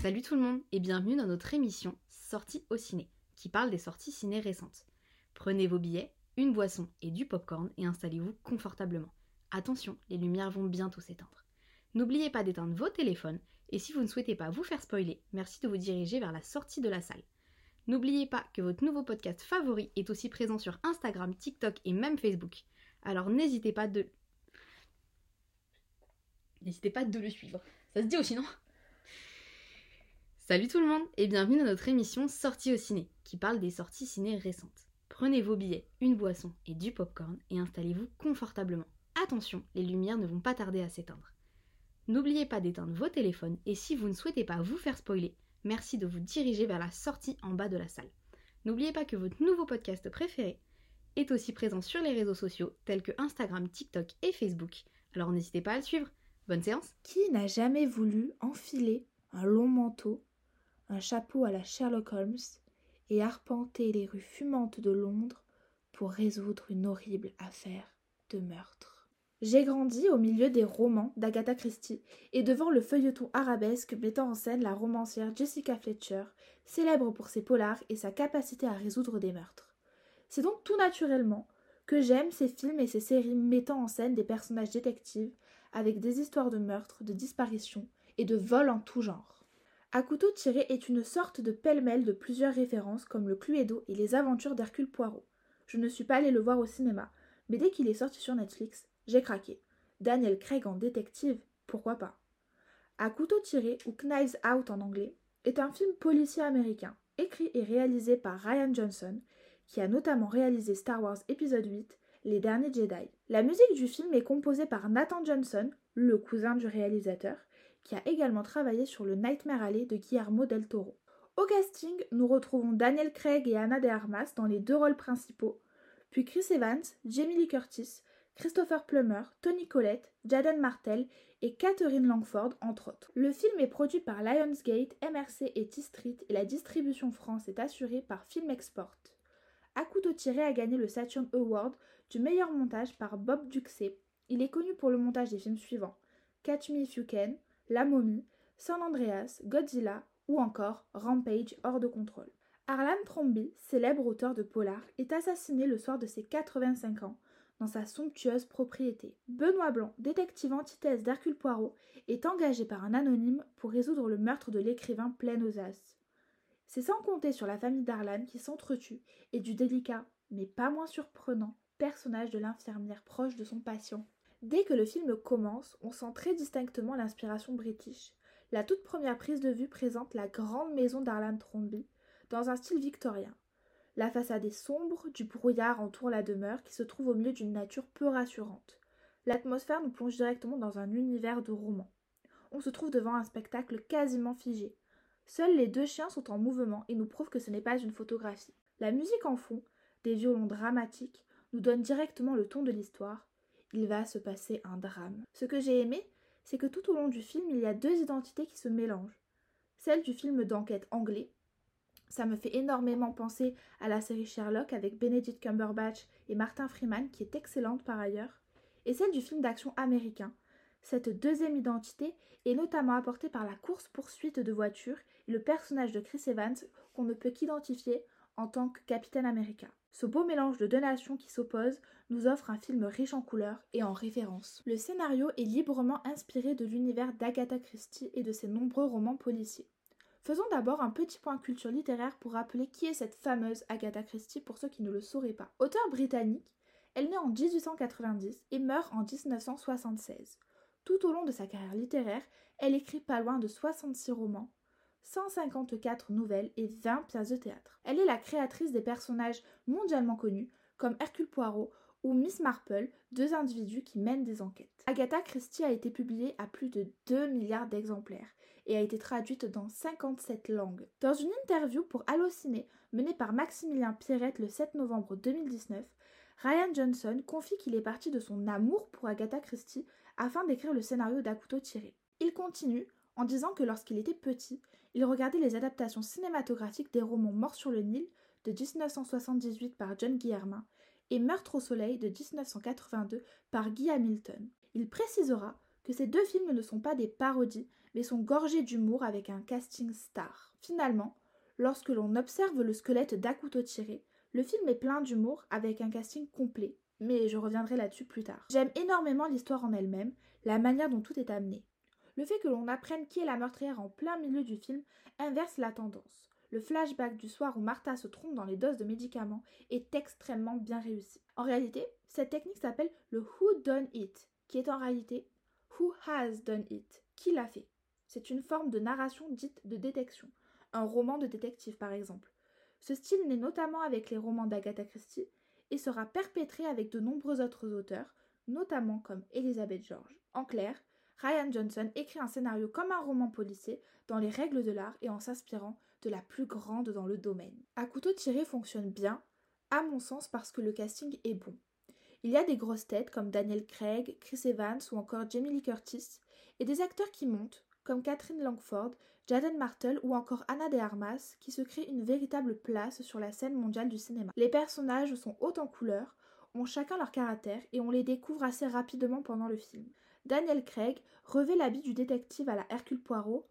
Salut tout le monde et bienvenue dans notre émission Sortie au ciné, qui parle des sorties ciné récentes. Prenez vos billets, une boisson et du popcorn et installez-vous confortablement. Attention, les lumières vont bientôt s'éteindre. N'oubliez pas d'éteindre vos téléphones et si vous ne souhaitez pas vous faire spoiler, merci de vous diriger vers la sortie de la salle. N'oubliez pas que votre nouveau podcast favori est aussi présent sur Instagram, TikTok et même Facebook. Alors n'hésitez pas de N'hésitez pas de le suivre. Ça se dit aussi, non? Salut tout le monde et bienvenue dans notre émission Sortie au ciné, qui parle des sorties ciné récentes. Prenez vos billets, une boisson et du popcorn et installez-vous confortablement. Attention, les lumières ne vont pas tarder à s'éteindre. N'oubliez pas d'éteindre vos téléphones et si vous ne souhaitez pas vous faire spoiler, merci de vous diriger vers la sortie en bas de la salle. N'oubliez pas que votre nouveau podcast préféré est aussi présent sur les réseaux sociaux tels que Instagram, TikTok et Facebook. Alors n'hésitez pas à le suivre. Bonne séance Qui n'a jamais voulu enfiler un long manteau, un chapeau à la Sherlock Holmes et arpenter les rues fumantes de Londres pour résoudre une horrible affaire de meurtre J'ai grandi au milieu des romans d'Agatha Christie et devant le feuilleton arabesque mettant en scène la romancière Jessica Fletcher, célèbre pour ses polars et sa capacité à résoudre des meurtres. C'est donc tout naturellement que j'aime ces films et ces séries mettant en scène des personnages détectives avec des histoires de meurtres, de disparitions et de vols en tout genre. À couteau tiré est une sorte de pêle-mêle de plusieurs références comme le Cluedo et les aventures d'Hercule Poirot. Je ne suis pas allée le voir au cinéma, mais dès qu'il est sorti sur Netflix, j'ai craqué. Daniel Craig en détective, pourquoi pas? À couteau tiré, ou Knives Out en anglais, est un film policier américain, écrit et réalisé par Ryan Johnson, qui a notamment réalisé Star Wars épisode 8 les Derniers Jedi. La musique du film est composée par Nathan Johnson, le cousin du réalisateur, qui a également travaillé sur le Nightmare Alley de Guillermo del Toro. Au casting, nous retrouvons Daniel Craig et Anna de Armas dans les deux rôles principaux, puis Chris Evans, Jamie Lee Curtis, Christopher Plummer, Tony Collette, Jaden Martell et Catherine Langford, entre autres. Le film est produit par Lionsgate, MRC et T-Street et la distribution France est assurée par Film Export. À couteau tiré a gagné le Saturn Award du meilleur montage par Bob Duxey. Il est connu pour le montage des films suivants Catch Me If You Can, La Momie, San Andreas, Godzilla ou encore Rampage hors de contrôle. Arlan Tromby, célèbre auteur de polar, est assassiné le soir de ses 85 ans dans sa somptueuse propriété. Benoît Blanc, détective antithèse d'Hercule Poirot, est engagé par un anonyme pour résoudre le meurtre de l'écrivain plein aux as. C'est sans compter sur la famille d'Arlan qui s'entretue et du délicat, mais pas moins surprenant, personnage de l'infirmière proche de son patient. Dès que le film commence, on sent très distinctement l'inspiration british. La toute première prise de vue présente la grande maison d'Arlan Tromby, dans un style victorien. La façade est sombre, du brouillard entoure la demeure qui se trouve au milieu d'une nature peu rassurante. L'atmosphère nous plonge directement dans un univers de roman. On se trouve devant un spectacle quasiment figé. Seuls les deux chiens sont en mouvement et nous prouvent que ce n'est pas une photographie. La musique en fond, des violons dramatiques, nous donne directement le ton de l'histoire. Il va se passer un drame. Ce que j'ai aimé, c'est que tout au long du film, il y a deux identités qui se mélangent. Celle du film d'enquête anglais. Ça me fait énormément penser à la série Sherlock avec Benedict Cumberbatch et Martin Freeman, qui est excellente par ailleurs. Et celle du film d'action américain. Cette deuxième identité est notamment apportée par la course-poursuite de voitures et le personnage de Chris Evans qu'on ne peut qu'identifier en tant que capitaine américain. Ce beau mélange de deux nations qui s'opposent nous offre un film riche en couleurs et en références. Le scénario est librement inspiré de l'univers d'Agatha Christie et de ses nombreux romans policiers. Faisons d'abord un petit point culture littéraire pour rappeler qui est cette fameuse Agatha Christie pour ceux qui ne le sauraient pas. Auteur britannique, elle naît en 1890 et meurt en 1976. Tout au long de sa carrière littéraire, elle écrit pas loin de 66 romans, 154 nouvelles et 20 pièces de théâtre. Elle est la créatrice des personnages mondialement connus comme Hercule Poirot ou Miss Marple, deux individus qui mènent des enquêtes. Agatha Christie a été publiée à plus de 2 milliards d'exemplaires et a été traduite dans 57 langues. Dans une interview pour Allociné menée par Maximilien Pierrette le 7 novembre 2019, Ryan Johnson confie qu'il est parti de son amour pour Agatha Christie afin d'écrire le scénario couteau tiré. Il continue en disant que lorsqu'il était petit, il regardait les adaptations cinématographiques des romans Mort sur le Nil de 1978 par John Guillermin et Meurtre au soleil de 1982 par Guy Hamilton. Il précisera que ces deux films ne sont pas des parodies, mais sont gorgés d'humour avec un casting star. Finalement, lorsque l'on observe le squelette d'Akuto tiré, le film est plein d'humour avec un casting complet, mais je reviendrai là-dessus plus tard. J'aime énormément l'histoire en elle-même, la manière dont tout est amené. Le fait que l'on apprenne qui est la meurtrière en plein milieu du film inverse la tendance. Le flashback du soir où Martha se trompe dans les doses de médicaments est extrêmement bien réussi. En réalité, cette technique s'appelle le Who Done It, qui est en réalité Who Has Done It, qui l'a fait. C'est une forme de narration dite de détection, un roman de détective par exemple. Ce style naît notamment avec les romans d'Agatha Christie et sera perpétré avec de nombreux autres auteurs, notamment comme Elizabeth George. En clair, Ryan Johnson écrit un scénario comme un roman policier dans les règles de l'art et en s'inspirant de la plus grande dans le domaine. À couteau tiré fonctionne bien, à mon sens parce que le casting est bon. Il y a des grosses têtes comme Daniel Craig, Chris Evans ou encore Jamie Lee Curtis, et des acteurs qui montent, comme Catherine Langford, Jaden Martel ou encore Anna de Armas, qui se créent une véritable place sur la scène mondiale du cinéma. Les personnages sont hauts en couleurs, ont chacun leur caractère et on les découvre assez rapidement pendant le film. Daniel Craig revêt l'habit du détective à la Hercule Poirot,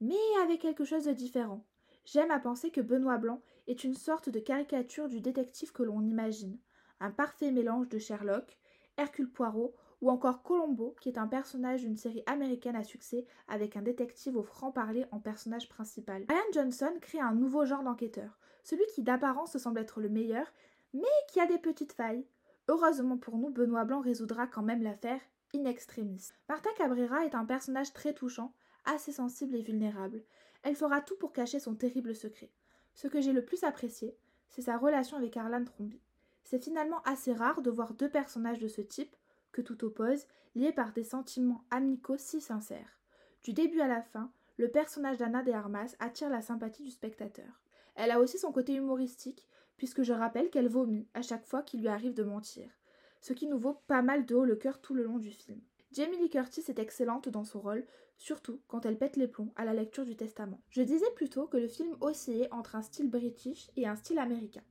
mais avec quelque chose de différent. J'aime à penser que Benoît Blanc est une sorte de caricature du détective que l'on imagine, un parfait mélange de Sherlock, Hercule Poirot ou encore Colombo, qui est un personnage d'une série américaine à succès avec un détective au franc-parler en personnage principal. Ryan Johnson crée un nouveau genre d'enquêteur, celui qui d'apparence semble être le meilleur, mais qui a des petites failles. Heureusement pour nous, Benoît Blanc résoudra quand même l'affaire in extremis. Martha Cabrera est un personnage très touchant, assez sensible et vulnérable. Elle fera tout pour cacher son terrible secret. Ce que j'ai le plus apprécié, c'est sa relation avec Arlan Tromby. C'est finalement assez rare de voir deux personnages de ce type, que tout oppose, liés par des sentiments amicaux si sincères. Du début à la fin, le personnage d'Anna de Armas attire la sympathie du spectateur. Elle a aussi son côté humoristique, puisque je rappelle qu'elle vomit à chaque fois qu'il lui arrive de mentir ce qui nous vaut pas mal de haut le cœur tout le long du film. Jamie Lee Curtis est excellente dans son rôle, surtout quand elle pète les plombs à la lecture du testament. Je disais plutôt que le film oscillait entre un style british et un style américain.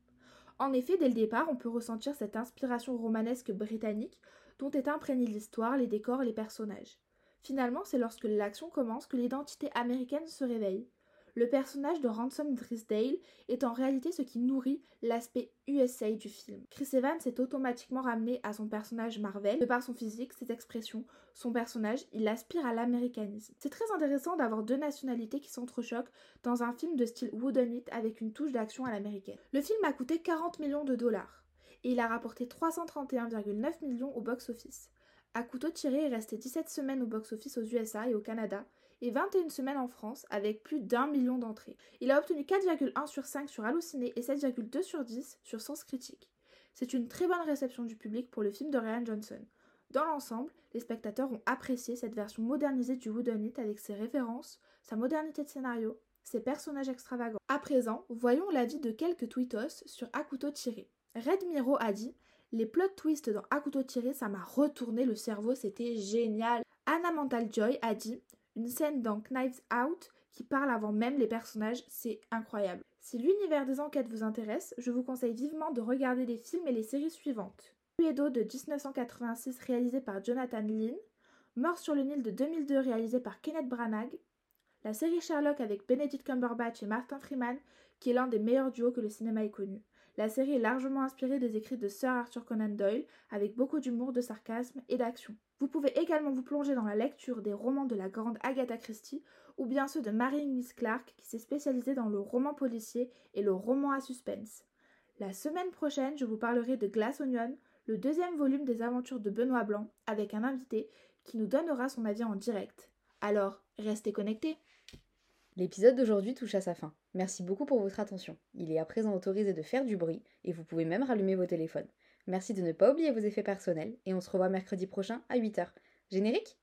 En effet, dès le départ, on peut ressentir cette inspiration romanesque britannique dont est imprégnée l'histoire, les décors, les personnages. Finalement, c'est lorsque l'action commence que l'identité américaine se réveille. Le personnage de Ransom Drisdale est en réalité ce qui nourrit l'aspect USA du film. Chris Evans est automatiquement ramené à son personnage Marvel, de par son physique, ses expressions, son personnage, il aspire à l'américanisme. C'est très intéressant d'avoir deux nationalités qui s'entrechoquent dans un film de style whodunit avec une touche d'action à l'américaine. Le film a coûté 40 millions de dollars et il a rapporté 331,9 millions au box-office. À couteau tiré est resté 17 semaines au box-office aux USA et au Canada et 21 semaines en France avec plus d'un million d'entrées. Il a obtenu 4,1 sur 5 sur Allociné et 7,2 sur 10 sur Sens Critique. C'est une très bonne réception du public pour le film de Ryan Johnson. Dans l'ensemble, les spectateurs ont apprécié cette version modernisée du Wooden avec ses références, sa modernité de scénario, ses personnages extravagants. À présent, voyons l'avis de quelques tweetos sur Akuto tiré. Red Miro a dit Les plot twists dans Akuto tiré, ça m'a retourné le cerveau, c'était génial. Anna Mental Joy a dit une scène dans Knives Out qui parle avant même les personnages, c'est incroyable. Si l'univers des enquêtes vous intéresse, je vous conseille vivement de regarder les films et les séries suivantes. Cluedo de 1986 réalisé par Jonathan Lynn, Mort sur le Nil de 2002 réalisé par Kenneth Branagh, la série Sherlock avec Benedict Cumberbatch et Martin Freeman qui est l'un des meilleurs duos que le cinéma ait connu. La série est largement inspirée des écrits de Sir Arthur Conan Doyle, avec beaucoup d'humour, de sarcasme et d'action. Vous pouvez également vous plonger dans la lecture des romans de la grande Agatha Christie, ou bien ceux de Mary Miss Clark, qui s'est spécialisée dans le roman policier et le roman à suspense. La semaine prochaine, je vous parlerai de Glass Onion, le deuxième volume des aventures de Benoît Blanc, avec un invité qui nous donnera son avis en direct. Alors, restez connectés L'épisode d'aujourd'hui touche à sa fin. Merci beaucoup pour votre attention. Il est à présent autorisé de faire du bruit et vous pouvez même rallumer vos téléphones. Merci de ne pas oublier vos effets personnels et on se revoit mercredi prochain à 8h. Générique?